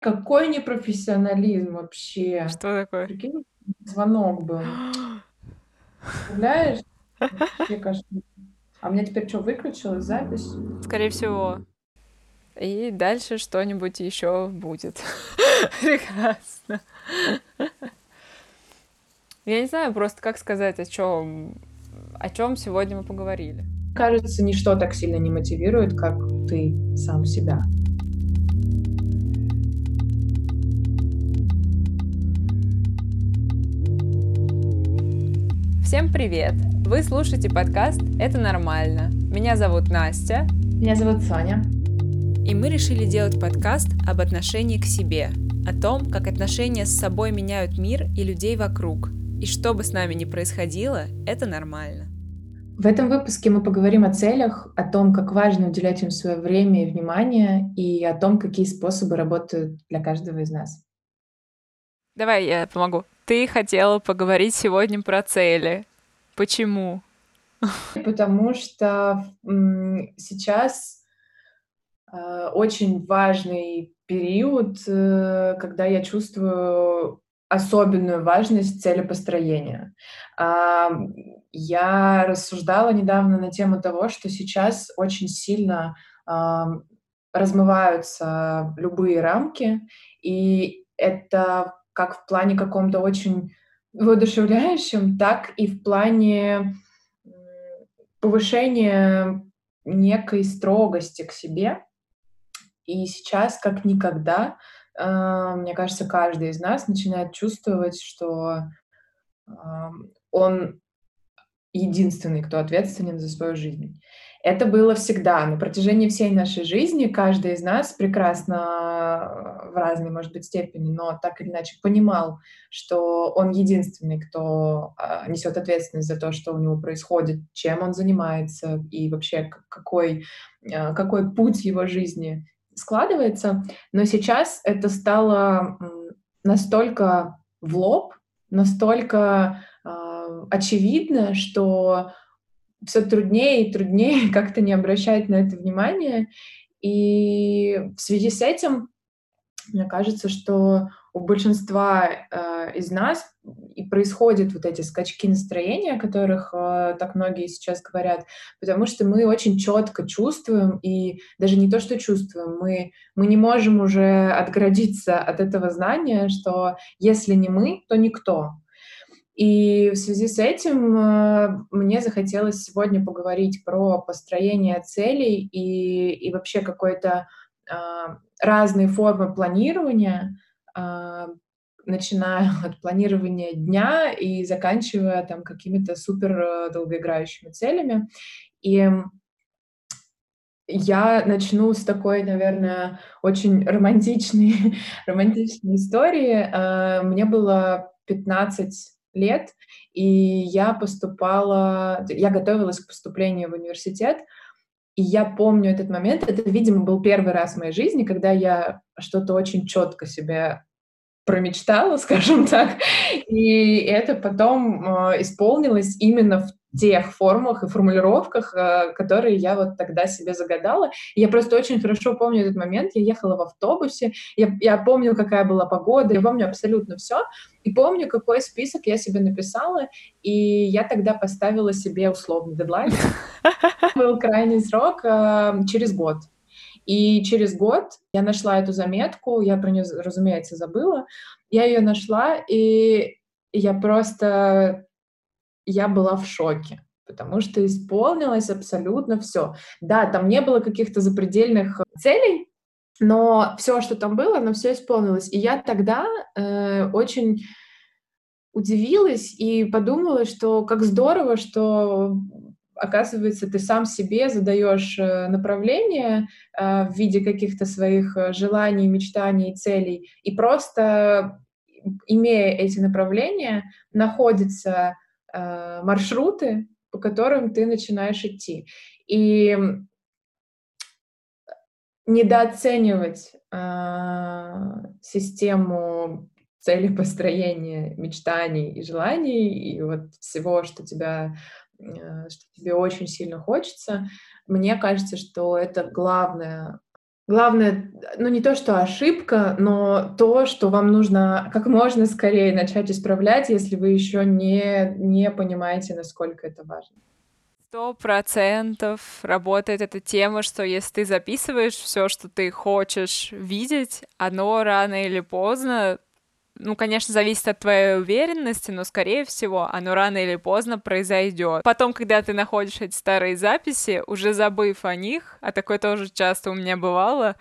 Какой непрофессионализм вообще. Что такое? Прикинь, звонок был. Представляешь? Вообще кошмар. А у меня теперь что, выключилась запись? Скорее всего. И дальше что-нибудь еще будет. Прекрасно. Я не знаю просто, как сказать, о чем, о чем сегодня мы поговорили. Кажется, ничто так сильно не мотивирует, как ты сам себя. Всем привет! Вы слушаете подкаст «Это нормально». Меня зовут Настя. Меня зовут Соня. И мы решили делать подкаст об отношении к себе, о том, как отношения с собой меняют мир и людей вокруг. И что бы с нами ни происходило, это нормально. В этом выпуске мы поговорим о целях, о том, как важно уделять им свое время и внимание, и о том, какие способы работают для каждого из нас. Давай я помогу. Ты хотела поговорить сегодня про цели. Почему? Потому что сейчас э, очень важный период, э, когда я чувствую особенную важность целепостроения. Э, я рассуждала недавно на тему того, что сейчас очень сильно э, размываются любые рамки, и это как в плане каком-то очень воодушевляющем, так и в плане повышения некой строгости к себе. И сейчас, как никогда, э, мне кажется, каждый из нас начинает чувствовать, что он единственный, кто ответственен за свою жизнь. Это было всегда. На протяжении всей нашей жизни каждый из нас прекрасно э, в разной, может быть, степени, но так или иначе понимал, что он единственный, кто а, несет ответственность за то, что у него происходит, чем он занимается и вообще какой, э, какой путь его жизни складывается. Но сейчас это стало настолько в лоб, настолько э, очевидно, что все труднее и труднее как-то не обращать на это внимание. И в связи с этим, мне кажется, что у большинства э, из нас и происходят вот эти скачки настроения, о которых э, так многие сейчас говорят, потому что мы очень четко чувствуем, и даже не то, что чувствуем, мы, мы не можем уже отгородиться от этого знания, что если не мы, то никто. И в связи с этим э, мне захотелось сегодня поговорить про построение целей и, и вообще какой-то э, разные формы планирования, э, начиная от планирования дня и заканчивая там какими-то супер э, долгоиграющими целями. И я начну с такой, наверное, очень романтичной, романтичной истории. Э, мне было 15 лет, и я поступала, я готовилась к поступлению в университет, и я помню этот момент, это, видимо, был первый раз в моей жизни, когда я что-то очень четко себе промечтала, скажем так, и это потом э, исполнилось именно в тех формах и формулировках, э, которые я вот тогда себе загадала. И я просто очень хорошо помню этот момент. Я ехала в автобусе, я, я помню, какая была погода, я помню абсолютно все. И помню, какой список я себе написала, и я тогда поставила себе условный дедлайн. Был крайний срок э, через год. И через год я нашла эту заметку, я про нее, разумеется, забыла. Я ее нашла, и я просто я была в шоке, потому что исполнилось абсолютно все. Да, там не было каких-то запредельных целей, но все, что там было, оно все исполнилось. И я тогда э, очень удивилась и подумала, что как здорово, что оказывается, ты сам себе задаешь э, направление э, в виде каких-то своих э, желаний, мечтаний, целей, и просто имея эти направления, находится э, маршруты, по которым ты начинаешь идти. И недооценивать э, систему цели построения мечтаний и желаний, и вот всего, что, тебя, э, что тебе очень сильно хочется, мне кажется, что это главное Главное, ну не то, что ошибка, но то, что вам нужно как можно скорее начать исправлять, если вы еще не, не понимаете, насколько это важно. Сто процентов работает эта тема, что если ты записываешь все, что ты хочешь видеть, оно рано или поздно ну, конечно, зависит от твоей уверенности, но, скорее всего, оно рано или поздно произойдет. Потом, когда ты находишь эти старые записи, уже забыв о них, а такое тоже часто у меня бывало,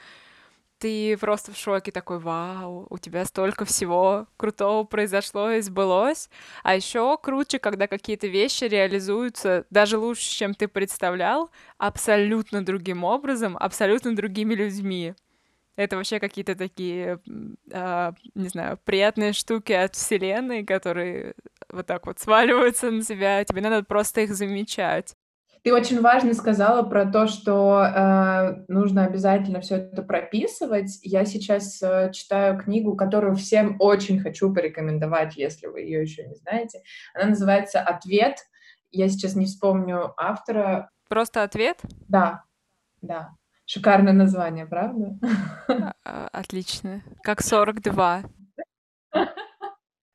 ты просто в шоке такой, вау, у тебя столько всего крутого произошло и сбылось. А еще круче, когда какие-то вещи реализуются даже лучше, чем ты представлял, абсолютно другим образом, абсолютно другими людьми. Это вообще какие-то такие, э, не знаю, приятные штуки от вселенной, которые вот так вот сваливаются на тебя. Тебе надо просто их замечать. Ты очень важно сказала про то, что э, нужно обязательно все это прописывать. Я сейчас э, читаю книгу, которую всем очень хочу порекомендовать, если вы ее еще не знаете. Она называется "Ответ". Я сейчас не вспомню автора. Просто ответ? Да, да. Шикарное название, правда? А, а, отлично. Как 42.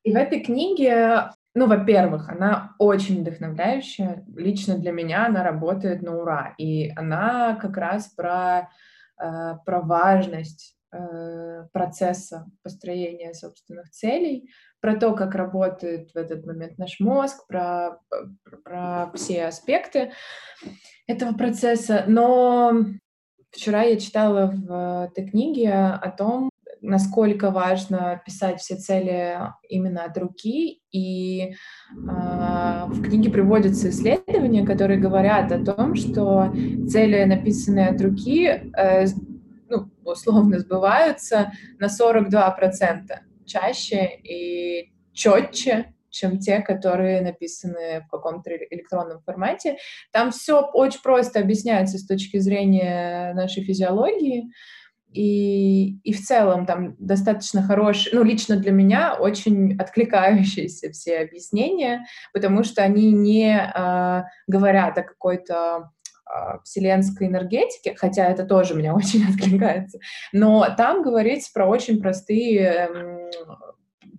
И в этой книге, ну, во-первых, она очень вдохновляющая. Лично для меня она работает на ура. И она как раз про, э, про важность э, процесса построения собственных целей, про то, как работает в этот момент наш мозг, про, про, про все аспекты этого процесса. Но Вчера я читала в этой книге о том, насколько важно писать все цели именно от руки. И э, в книге приводятся исследования, которые говорят о том, что цели, написанные от руки, э, ну, условно сбываются на 42% чаще и четче, чем те, которые написаны в каком-то электронном формате. Там все очень просто объясняется с точки зрения нашей физиологии. И, и в целом там достаточно хорошие, ну, лично для меня очень откликающиеся все объяснения, потому что они не э, говорят о какой-то а, вселенской энергетике, хотя это тоже меня очень откликается, но там говорится про очень простые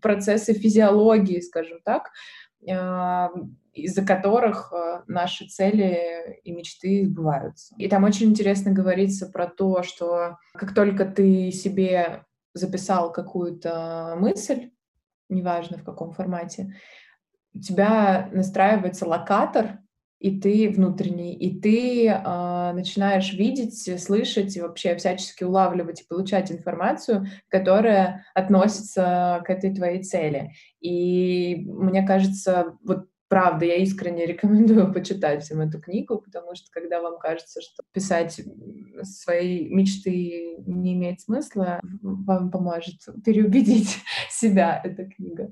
процессы физиологии, скажем так, а, из-за которых а, наши цели и мечты сбываются. И там очень интересно говорится про то, что как только ты себе записал какую-то мысль, неважно в каком формате, у тебя настраивается локатор, и ты внутренний, и ты э, начинаешь видеть, слышать и вообще всячески улавливать и получать информацию, которая относится к этой твоей цели. И мне кажется, вот правда, я искренне рекомендую почитать всем эту книгу, потому что когда вам кажется, что писать свои мечты не имеет смысла, вам поможет переубедить себя эта книга.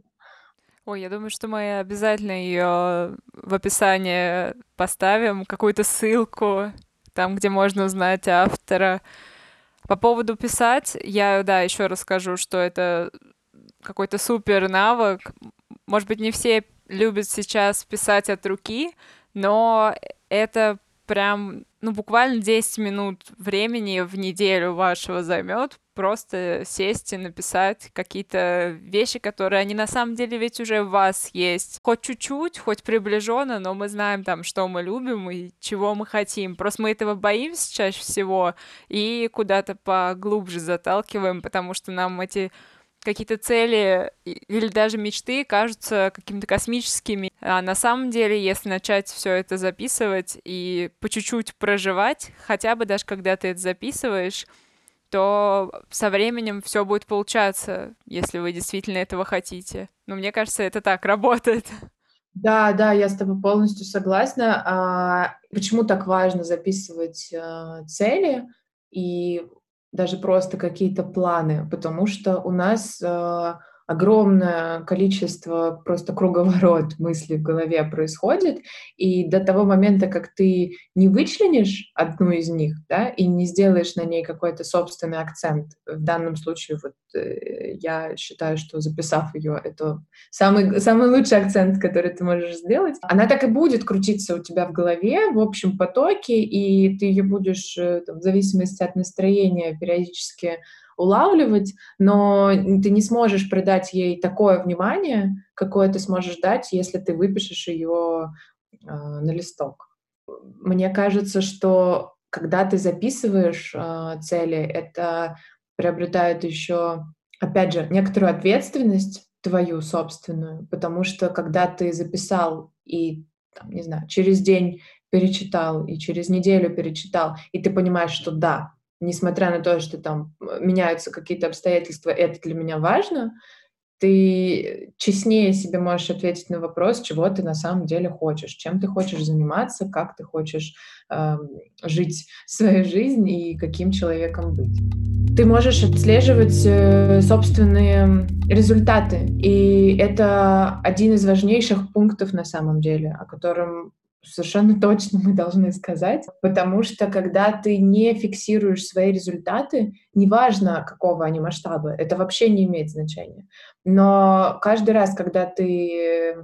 Ой, я думаю, что мы обязательно ее в описании поставим, какую-то ссылку, там, где можно узнать автора. По поводу писать, я, да, еще расскажу, что это какой-то супер навык. Может быть, не все любят сейчас писать от руки, но это прям, ну, буквально 10 минут времени в неделю вашего займет просто сесть и написать какие-то вещи, которые они на самом деле ведь уже в вас есть. Хоть чуть-чуть, хоть приближенно, но мы знаем там, что мы любим и чего мы хотим. Просто мы этого боимся чаще всего и куда-то поглубже заталкиваем, потому что нам эти какие-то цели или даже мечты кажутся какими-то космическими. А на самом деле, если начать все это записывать и по чуть-чуть проживать, хотя бы даже когда ты это записываешь, то со временем все будет получаться, если вы действительно этого хотите. Но мне кажется, это так работает. Да, да, я с тобой полностью согласна. А почему так важно записывать э, цели? И даже просто какие-то планы, потому что у нас э, огромное количество просто круговорот мыслей в голове происходит, и до того момента, как ты не вычленишь одну из них, да, и не сделаешь на ней какой-то собственный акцент, в данном случае вот э, я считаю, что записав ее, это самый, самый лучший акцент, который ты можешь сделать, она так и будет крутиться у тебя в голове в общем потоке, и ты ее будешь э, там, в зависимости от настроения периодически улавливать, но ты не сможешь придать ей такое внимание, какое ты сможешь дать, если ты выпишешь ее э, на листок. Мне кажется, что когда ты записываешь э, цели, это приобретает еще, опять же, некоторую ответственность твою собственную, потому что когда ты записал и, там, не знаю, через день перечитал и через неделю перечитал, и ты понимаешь, что да, несмотря на то, что там э, меняются какие-то обстоятельства, это для меня важно, ты честнее себе можешь ответить на вопрос, чего ты на самом деле хочешь, чем ты хочешь заниматься, как ты хочешь э, жить свою жизнь и каким человеком быть. Ты можешь отслеживать э, собственные результаты, и это один из важнейших пунктов на самом деле, о котором совершенно точно мы должны сказать, потому что когда ты не фиксируешь свои результаты, неважно какого они масштаба, это вообще не имеет значения. Но каждый раз, когда ты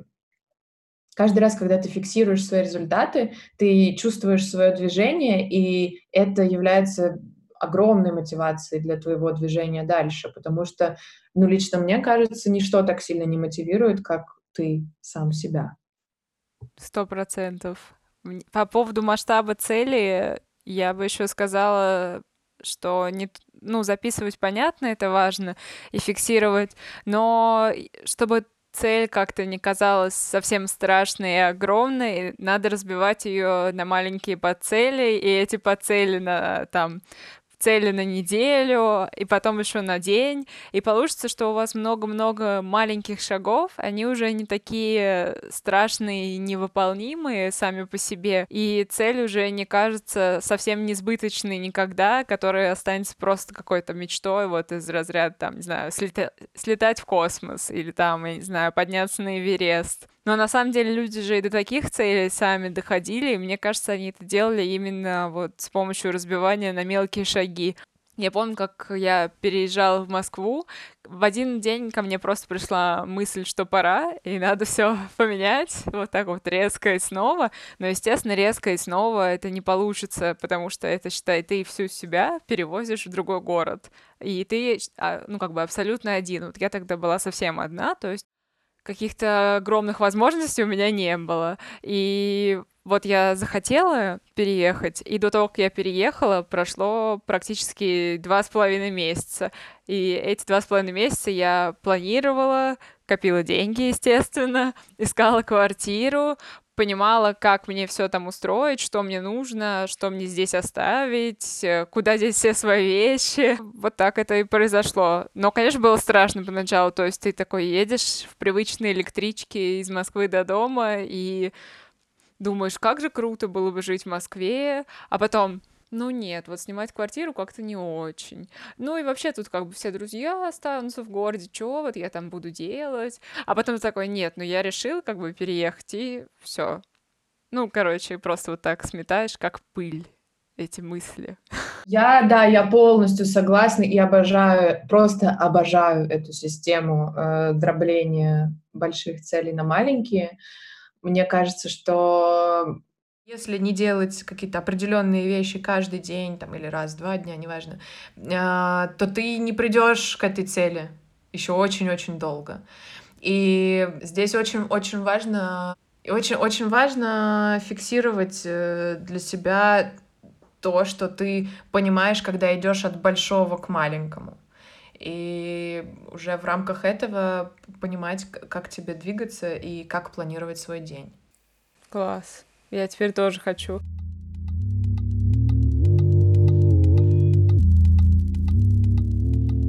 каждый раз, когда ты фиксируешь свои результаты, ты чувствуешь свое движение, и это является огромной мотивацией для твоего движения дальше, потому что, ну, лично мне кажется, ничто так сильно не мотивирует, как ты сам себя. Сто процентов. По поводу масштаба цели я бы еще сказала, что не, ну, записывать понятно, это важно, и фиксировать, но чтобы цель как-то не казалась совсем страшной и огромной, надо разбивать ее на маленькие подцели, и эти подцели на там цели на неделю, и потом еще на день, и получится, что у вас много-много маленьких шагов, они уже не такие страшные невыполнимые сами по себе, и цель уже не кажется совсем несбыточной никогда, которая останется просто какой-то мечтой вот из разряда, там, не знаю, слета... слетать в космос, или там, я не знаю, подняться на Эверест. Но на самом деле люди же и до таких целей сами доходили, и мне кажется, они это делали именно вот с помощью разбивания на мелкие шаги. Я помню, как я переезжала в Москву, в один день ко мне просто пришла мысль, что пора, и надо все поменять, вот так вот резко и снова. Но, естественно, резко и снова это не получится, потому что это, считай, ты всю себя перевозишь в другой город. И ты, а, ну, как бы абсолютно один. Вот я тогда была совсем одна, то есть каких-то огромных возможностей у меня не было. И вот я захотела переехать, и до того, как я переехала, прошло практически два с половиной месяца. И эти два с половиной месяца я планировала, копила деньги, естественно, искала квартиру, понимала, как мне все там устроить, что мне нужно, что мне здесь оставить, э, куда здесь все свои вещи. Вот так это и произошло. Но, конечно, было страшно поначалу. То есть ты такой едешь в привычной электричке из Москвы до дома и думаешь, как же круто было бы жить в Москве, а потом ну нет, вот снимать квартиру как-то не очень. Ну и вообще тут как бы все друзья останутся в городе, что вот я там буду делать. А потом такой, нет, ну я решил как бы переехать и все. Ну, короче, просто вот так сметаешь, как пыль эти мысли. Я, да, я полностью согласна и обожаю, просто обожаю эту систему э, дробления больших целей на маленькие. Мне кажется, что если не делать какие-то определенные вещи каждый день там, или раз-два дня, неважно, а, то ты не придешь к этой цели еще очень-очень долго. И здесь очень-очень важно, очень-очень важно фиксировать э, для себя то, что ты понимаешь, когда идешь от большого к маленькому. И уже в рамках этого понимать, как тебе двигаться и как планировать свой день. Класс. Я теперь тоже хочу.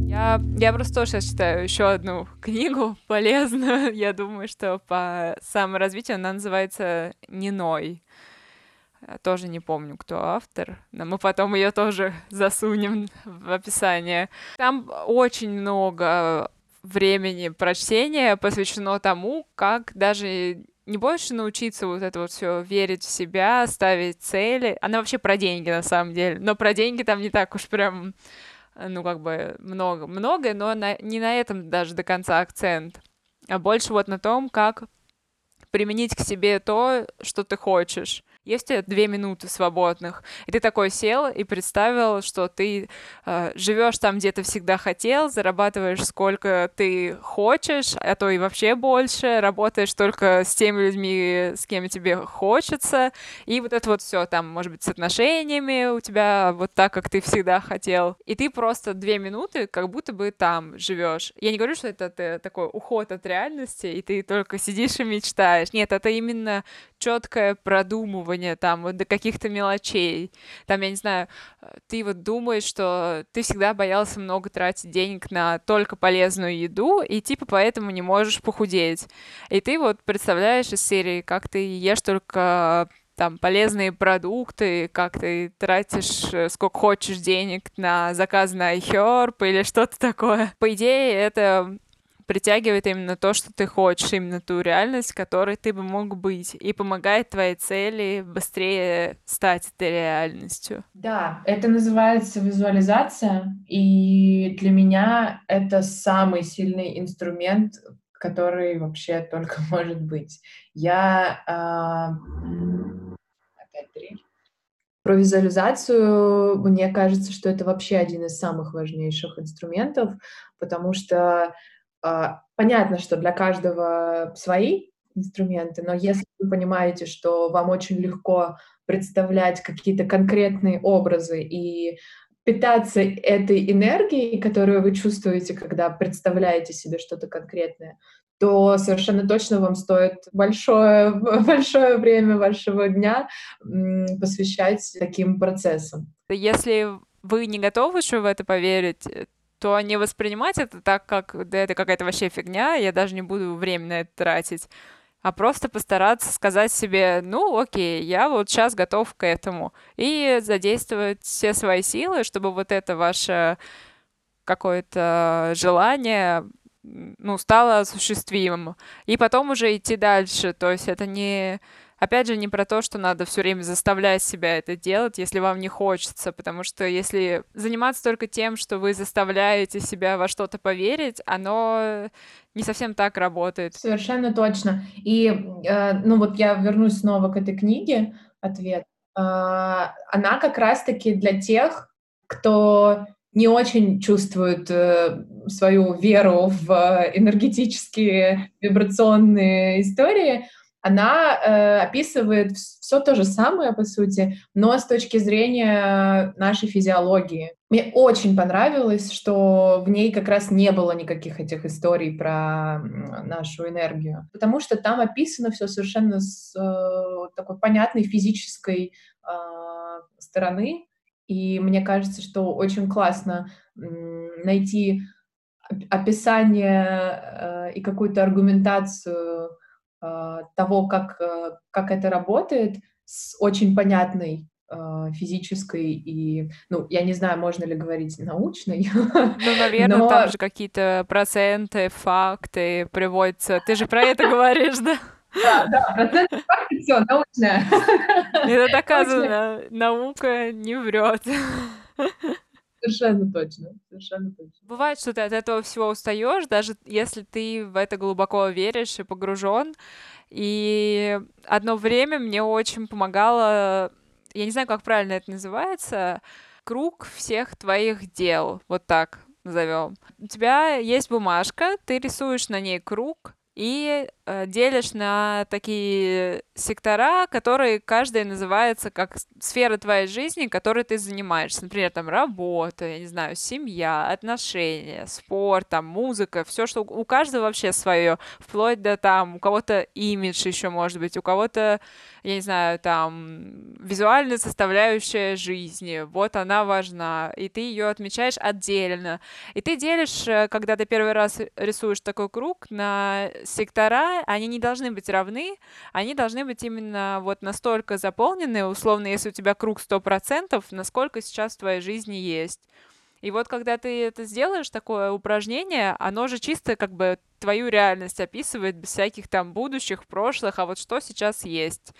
Я, я просто тоже сейчас читаю еще одну книгу полезную. Я думаю, что по саморазвитию она называется «Неной». Тоже не помню, кто автор, но мы потом ее тоже засунем в описание. Там очень много времени прочтения посвящено тому, как даже не больше научиться вот это вот все верить в себя, ставить цели. Она вообще про деньги на самом деле, но про деньги там не так уж прям, ну как бы много, много, но на, не на этом даже до конца акцент, а больше вот на том, как применить к себе то, что ты хочешь есть у тебя две минуты свободных, и ты такой сел и представил, что ты э, живешь там, где ты всегда хотел, зарабатываешь сколько ты хочешь, а то и вообще больше, работаешь только с теми людьми, с кем тебе хочется, и вот это вот все там, может быть, с отношениями у тебя вот так, как ты всегда хотел, и ты просто две минуты как будто бы там живешь. Я не говорю, что это, это такой уход от реальности, и ты только сидишь и мечтаешь. Нет, это именно четкое продумывание там вот до каких-то мелочей. Там, я не знаю, ты вот думаешь, что ты всегда боялся много тратить денег на только полезную еду, и типа поэтому не можешь похудеть. И ты вот представляешь из серии, как ты ешь только там полезные продукты, как ты тратишь э, сколько хочешь денег на заказ на iHerb или что-то такое. По идее, это притягивает именно то, что ты хочешь, именно ту реальность, которой ты бы мог быть, и помогает твоей цели быстрее стать этой реальностью. Да, это называется визуализация, и для меня это самый сильный инструмент, который вообще только может быть. Я э, опять три. Про визуализацию мне кажется, что это вообще один из самых важнейших инструментов, потому что понятно, что для каждого свои инструменты, но если вы понимаете, что вам очень легко представлять какие-то конкретные образы и питаться этой энергией, которую вы чувствуете, когда представляете себе что-то конкретное, то совершенно точно вам стоит большое, большое время вашего дня посвящать таким процессам. Если вы не готовы еще в это поверить, то не воспринимать это так, как да это какая-то вообще фигня, я даже не буду время на это тратить, а просто постараться сказать себе, ну окей, я вот сейчас готов к этому, и задействовать все свои силы, чтобы вот это ваше какое-то желание ну, стало осуществимым. И потом уже идти дальше. То есть это не Опять же, не про то, что надо все время заставлять себя это делать, если вам не хочется, потому что если заниматься только тем, что вы заставляете себя во что-то поверить, оно не совсем так работает. Совершенно точно. И, э, ну вот я вернусь снова к этой книге, ответ. Э, она как раз-таки для тех, кто не очень чувствует э, свою веру в энергетические вибрационные истории, она э, описывает все то же самое, по сути, но с точки зрения нашей физиологии. Мне очень понравилось, что в ней как раз не было никаких этих историй про нашу энергию, потому что там описано все совершенно с э, такой понятной физической э, стороны, и мне кажется, что очень классно э, найти описание э, и какую-то аргументацию того, как, э, как это работает, с очень понятной а, физической и, ну, я не знаю, можно ли говорить научной. Ну, наверное, но... там же какие-то проценты, факты приводятся. Ты же про это говоришь, да? Да, да, проценты, факты, все, научное. Это доказано. Наука не врет. Совершенно точно, совершенно точно. Бывает, что ты от этого всего устаешь, даже если ты в это глубоко веришь и погружен. И одно время мне очень помогало, я не знаю, как правильно это называется, круг всех твоих дел, вот так назовем. У тебя есть бумажка, ты рисуешь на ней круг, и э, делишь на такие сектора, которые каждый называется как сфера твоей жизни, которой ты занимаешься. Например, там работа, я не знаю, семья, отношения, спорт, там музыка, все, что у каждого вообще свое, вплоть до там у кого-то имидж еще может быть, у кого-то, я не знаю, там визуальная составляющая жизни, вот она важна, и ты ее отмечаешь отдельно. И ты делишь, э, когда ты первый раз рисуешь такой круг на сектора, они не должны быть равны, они должны быть именно вот настолько заполнены, условно, если у тебя круг 100%, насколько сейчас в твоей жизни есть. И вот когда ты это сделаешь, такое упражнение, оно же чисто как бы твою реальность описывает без всяких там будущих, прошлых, а вот что сейчас есть.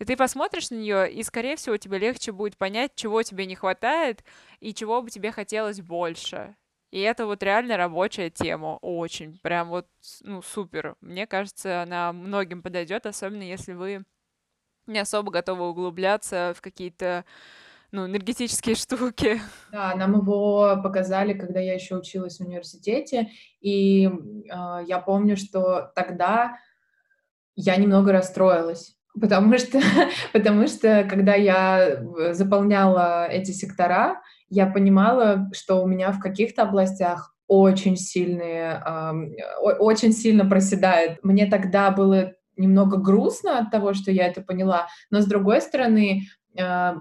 И ты посмотришь на нее, и, скорее всего, тебе легче будет понять, чего тебе не хватает и чего бы тебе хотелось больше. И это вот реально рабочая тема, очень, прям вот, ну, супер. Мне кажется, она многим подойдет, особенно если вы не особо готовы углубляться в какие-то ну, энергетические штуки. Да, нам его показали, когда я еще училась в университете, и э, я помню, что тогда я немного расстроилась, потому что, потому что когда я э, заполняла эти сектора, я понимала, что у меня в каких-то областях очень сильные, э, очень сильно проседает. Мне тогда было немного грустно от того, что я это поняла, но с другой стороны, э,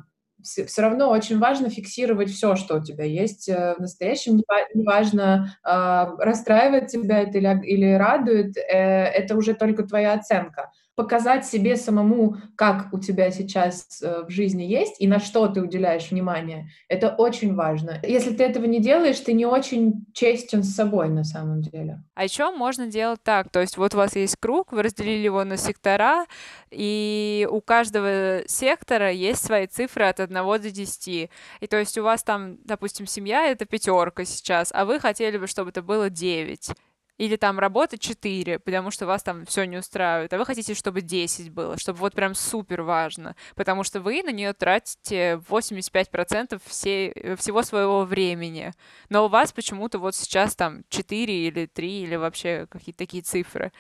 все, равно очень важно фиксировать все, что у тебя есть э, в настоящем. Неважно, э, расстраивает тебя это или, или радует, э, это уже только твоя оценка показать себе самому, как у тебя сейчас э, в жизни есть и на что ты уделяешь внимание, это очень важно. Если ты этого не делаешь, ты не очень честен с собой на самом деле. А еще можно делать так, то есть вот у вас есть круг, вы разделили его на сектора, и у каждого сектора есть свои цифры от 1 до 10. И то есть у вас там, допустим, семья — это пятерка сейчас, а вы хотели бы, чтобы это было 9 или там работа 4, потому что вас там все не устраивает, а вы хотите, чтобы 10 было, чтобы вот прям супер важно, потому что вы на нее тратите 85% всей, э, всего своего времени, но у вас почему-то вот сейчас там 4 или 3 или вообще какие-то такие цифры.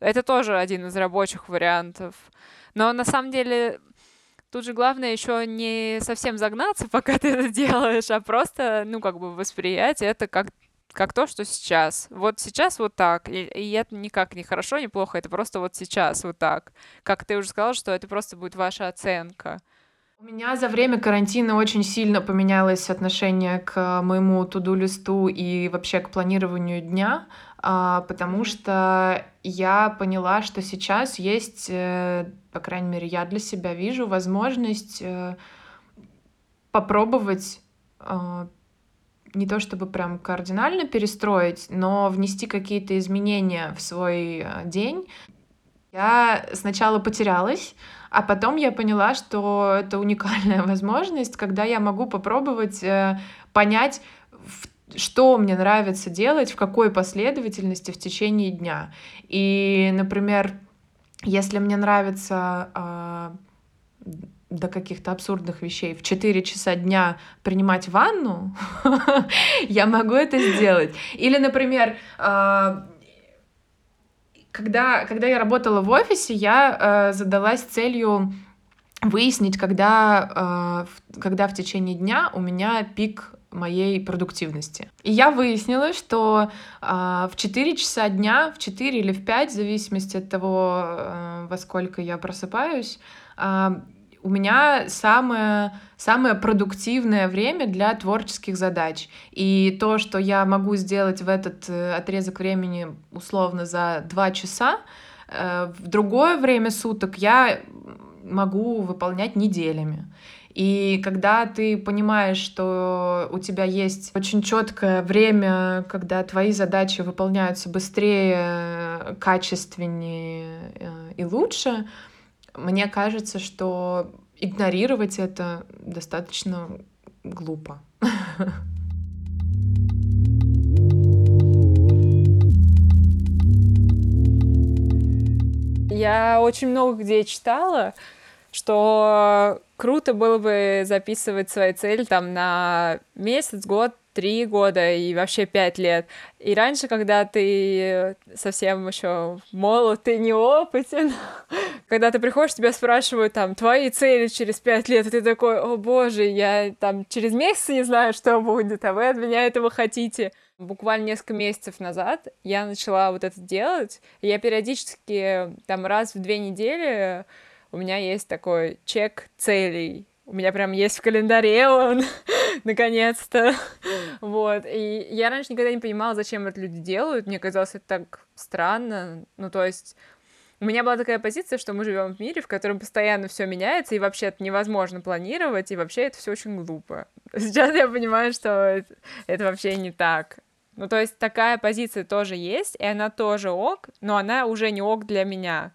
Это тоже один из рабочих вариантов. Но на самом деле Тут же главное еще не совсем загнаться, пока ты это делаешь, а просто, ну, как бы восприять это как как то, что сейчас. Вот сейчас вот так. И, и это никак не хорошо, не плохо, это просто вот сейчас вот так. Как ты уже сказала, что это просто будет ваша оценка. У меня за время карантина очень сильно поменялось отношение к моему туду-листу и вообще к планированию дня, а, потому что я поняла, что сейчас есть, э, по крайней мере, я для себя вижу возможность э, попробовать а, не то чтобы прям кардинально перестроить, но внести какие-то изменения в свой э, день. Я сначала потерялась, а потом я поняла, что это уникальная возможность, когда я могу попробовать э, понять, что мне нравится делать, в какой последовательности в течение дня. И, например, если мне нравится э, до каких-то абсурдных вещей в 4 часа дня принимать ванну, я могу это сделать. Или, например, а, когда, когда я работала в офисе, я э, задалась целью выяснить, когда, э, когда в течение дня у меня пик моей продуктивности. И я выяснила, что э, в 4 часа дня, в 4 или в 5, в зависимости от того, э, во сколько я просыпаюсь, у меня самое, самое продуктивное время для творческих задач. И то, что я могу сделать в этот э, отрезок времени условно за два часа, э, в другое время суток я могу выполнять неделями. И когда ты понимаешь, что у тебя есть очень четкое время, когда твои задачи выполняются быстрее, качественнее э, и лучше, мне кажется, что игнорировать это достаточно глупо. Я очень много где читала, что круто было бы записывать свои цели там на месяц, год, три года и вообще пять лет. И раньше, когда ты совсем еще молод, ты неопытен, когда ты приходишь, тебя спрашивают там твои цели через пять лет, и ты такой, о боже, я там через месяц не знаю, что будет, а вы от меня этого хотите. Буквально несколько месяцев назад я начала вот это делать, я периодически там раз в две недели у меня есть такой чек целей. У меня прям есть в календаре он, наконец-то. Вот. И я раньше никогда не понимала, зачем это люди делают. Мне казалось это так странно. Ну, то есть, У меня была такая позиция, что мы живем в мире, в котором постоянно все меняется, и вообще это невозможно планировать, и вообще это все очень глупо. Сейчас я понимаю, что это, это вообще не так. Ну, то есть такая позиция тоже есть, и она тоже ок, но она уже не ок для меня.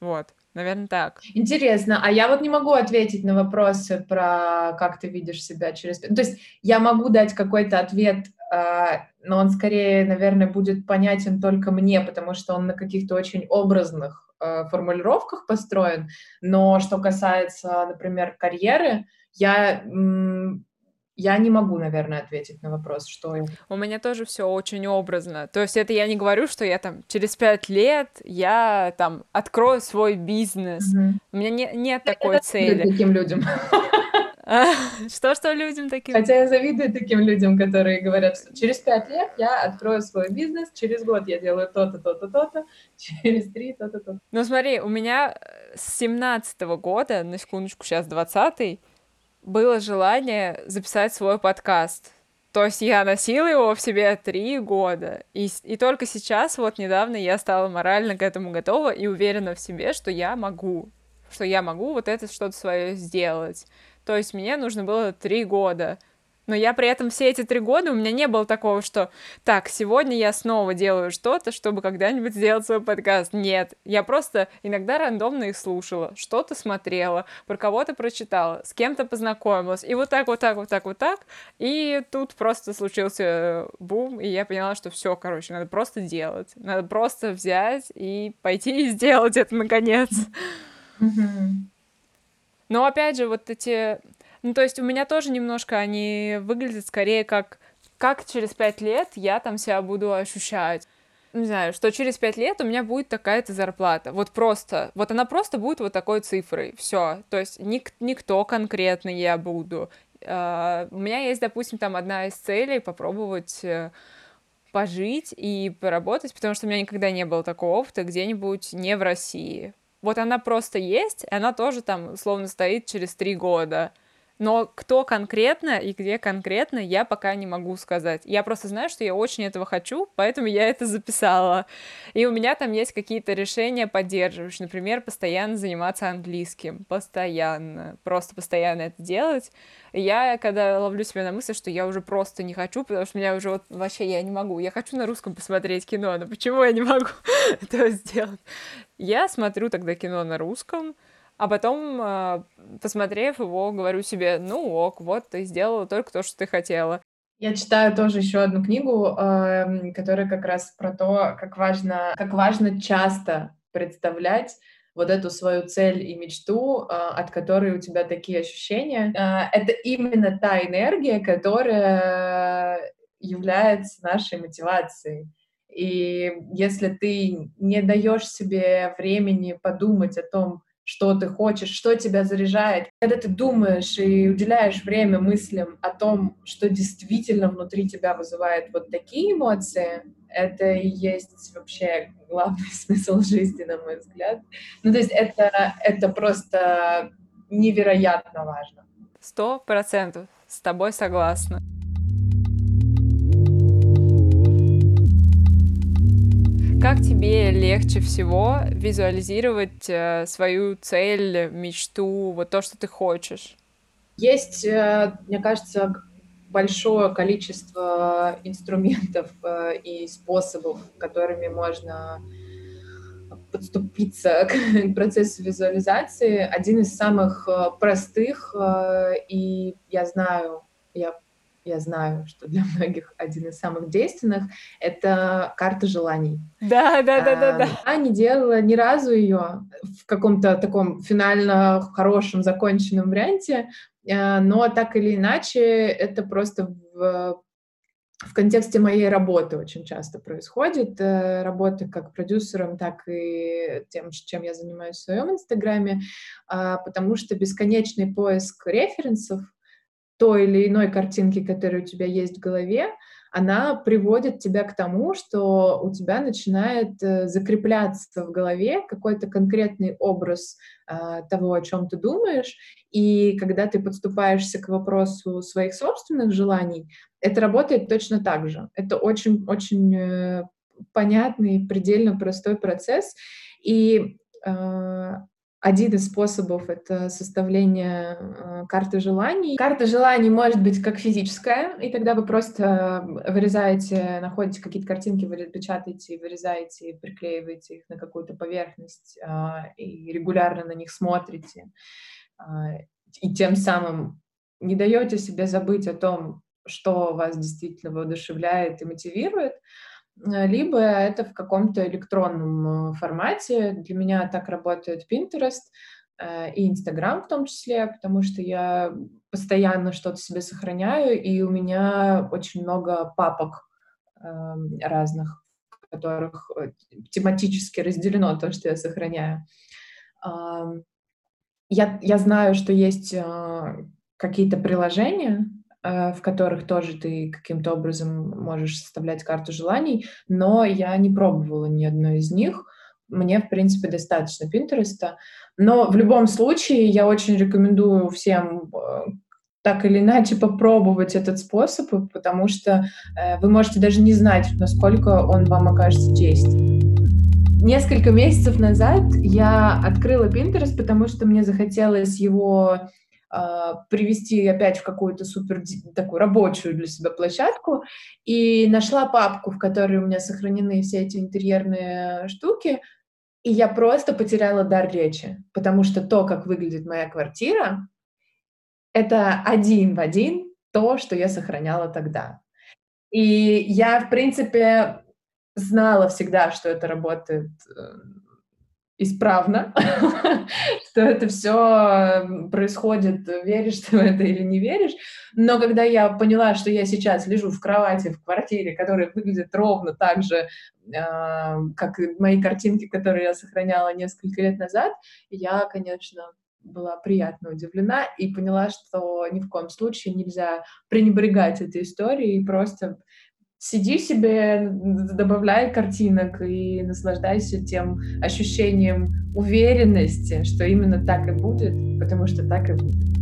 Вот. Наверное, так. Интересно, а я вот не могу ответить на вопросы про как ты видишь себя через... То есть я могу дать какой-то ответ, а, но он скорее, наверное, будет понятен только мне, потому что он на каких-то очень образных а, формулировках построен. Но что касается, например, карьеры, я я не могу, наверное, ответить на вопрос, что... У меня тоже все очень образно. То есть это я не говорю, что я там через пять лет я там открою свой бизнес. Угу. У меня не, нет такой я цели. Таким людям. Что-что людям таким? Хотя я завидую таким людям, которые говорят, что через пять лет я открою свой бизнес, через год я делаю то-то, то-то, то-то, через три то-то, то-то. Ну смотри, у меня с семнадцатого года, на секундочку, сейчас двадцатый, было желание записать свой подкаст. То есть я носила его в себе три года. И, и только сейчас, вот недавно, я стала морально к этому готова и уверена в себе, что я могу. Что я могу вот это что-то свое сделать. То есть мне нужно было три года но я при этом все эти три года у меня не было такого, что так, сегодня я снова делаю что-то, чтобы когда-нибудь сделать свой подкаст. Нет, я просто иногда рандомно их слушала, что-то смотрела, про кого-то прочитала, с кем-то познакомилась. И вот так, вот так, вот так, вот так. И тут просто случился э, бум, и я поняла, что все, короче, надо просто делать. Надо просто взять и пойти и сделать это наконец. Но опять же, вот эти ну, то есть у меня тоже немножко они выглядят скорее как, как через пять лет я там себя буду ощущать. Не знаю, что через пять лет у меня будет такая-то зарплата. Вот просто, вот она просто будет вот такой цифрой. Все. То есть ник никто конкретно я буду. Uh, у меня есть, допустим, там одна из целей попробовать uh, пожить и поработать, потому что у меня никогда не было такого опыта где-нибудь не в России. Вот она просто есть, и она тоже там словно стоит через три года. Но кто конкретно и где конкретно, я пока не могу сказать. Я просто знаю, что я очень этого хочу, поэтому я это записала. И у меня там есть какие-то решения поддерживающие. Например, постоянно заниматься английским. Постоянно. Просто постоянно это делать. И я, когда ловлю себя на мысли, что я уже просто не хочу, потому что меня уже вот вообще я не могу. Я хочу на русском посмотреть кино, но почему я не могу этого сделать? Я смотрю тогда кино на русском, а потом, а, посмотрев его, говорю себе, ну ок, вот ты сделала только то, что ты хотела. Я читаю тоже еще одну книгу, эм, которая как раз про то, как важно, как важно часто представлять вот эту свою цель и мечту, а, от которой у тебя такие ощущения. А, это именно та энергия, которая является нашей мотивацией. И если ты не даешь себе времени подумать о том, что ты хочешь, что тебя заряжает. Когда ты думаешь и уделяешь время мыслям о том, что действительно внутри тебя вызывает вот такие эмоции, это и есть вообще главный смысл жизни, на мой взгляд. Ну, то есть это, это просто невероятно важно. Сто процентов с тобой согласна. Как тебе легче всего визуализировать э, свою цель, мечту, вот то, что ты хочешь? Есть, э, мне кажется, большое количество инструментов э, и способов, которыми можно подступиться к процессу визуализации. Один из самых простых, и я знаю, я я знаю, что для многих один из самых действенных, это карта желаний. Да, да, да, да, да. Я не делала ни разу ее в каком-то таком финально хорошем, законченном варианте, э, но так или иначе это просто в в контексте моей работы очень часто происходит, э, работы как продюсером, так и тем, чем я занимаюсь в своем инстаграме, а, потому что бесконечный поиск референсов, той или иной картинки, которая у тебя есть в голове, она приводит тебя к тому, что у тебя начинает э, закрепляться в голове какой-то конкретный образ э, того, о чем ты думаешь, и когда ты подступаешься к вопросу своих собственных желаний, это работает точно так же. Это очень-очень э, понятный, предельно простой процесс, и А, один из способов — это составление, э, карты желаний. Карта желаний может быть как физическая, и тогда вы просто вырезаете, находите какие-то картинки, вы печатаете, вырезаете, приклеиваете их на какую-то поверхность, а, и регулярно на них смотрите. А, и тем самым не даете себе забыть о том, что вас действительно воодушевляет и мотивирует. Э, либо это в каком-то электронном э, формате. Для меня так работает Pinterest э, и Instagram в том числе, потому что я постоянно что-то себе сохраняю, и у меня очень много папок эм, разных, в которых тематически разделено то, что я сохраняю. Я, я знаю, что есть какие-то приложения, в которых тоже ты каким-то образом можешь составлять карту желаний, но я не пробовала ни одной из них. Мне, в принципе, достаточно Пинтереста. Но в любом случае я очень рекомендую всем э, так или иначе попробовать этот способ, потому что э, вы можете даже не знать, насколько он вам окажется действенным. Несколько месяцев назад я открыла Pinterest, потому что мне захотелось его привести опять в какую-то супер такую рабочую для себя площадку и нашла папку, в которой у меня сохранены все эти интерьерные штуки, и я просто потеряла дар речи, потому что то, как выглядит моя квартира, это один в один то, что я сохраняла тогда. И я, в принципе, знала всегда, что это работает э, исправно, что это все происходит, веришь ты в это или не веришь. Но когда я поняла, что я сейчас лежу в кровати в квартире, которая выглядит ровно так же, э, как мои картинки, которые я сохраняла несколько лет назад, я, конечно, была приятно удивлена и поняла, что ни в коем случае нельзя пренебрегать этой историей и просто сиди себе, добавляй картинок и наслаждайся тем ощущением уверенности, что именно так и будет, потому что так и будет.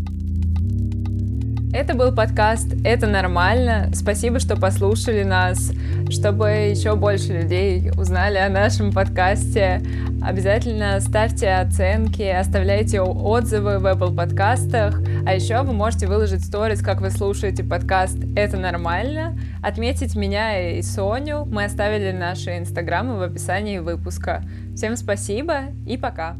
Это был подкаст «Это нормально». Спасибо, что послушали нас. Чтобы еще больше людей узнали о нашем подкасте, обязательно ставьте оценки, оставляйте отзывы в Apple подкастах. А еще вы можете выложить сторис, как вы слушаете подкаст «Это нормально», отметить меня и Соню. Мы оставили наши инстаграмы в описании выпуска. Всем спасибо и пока!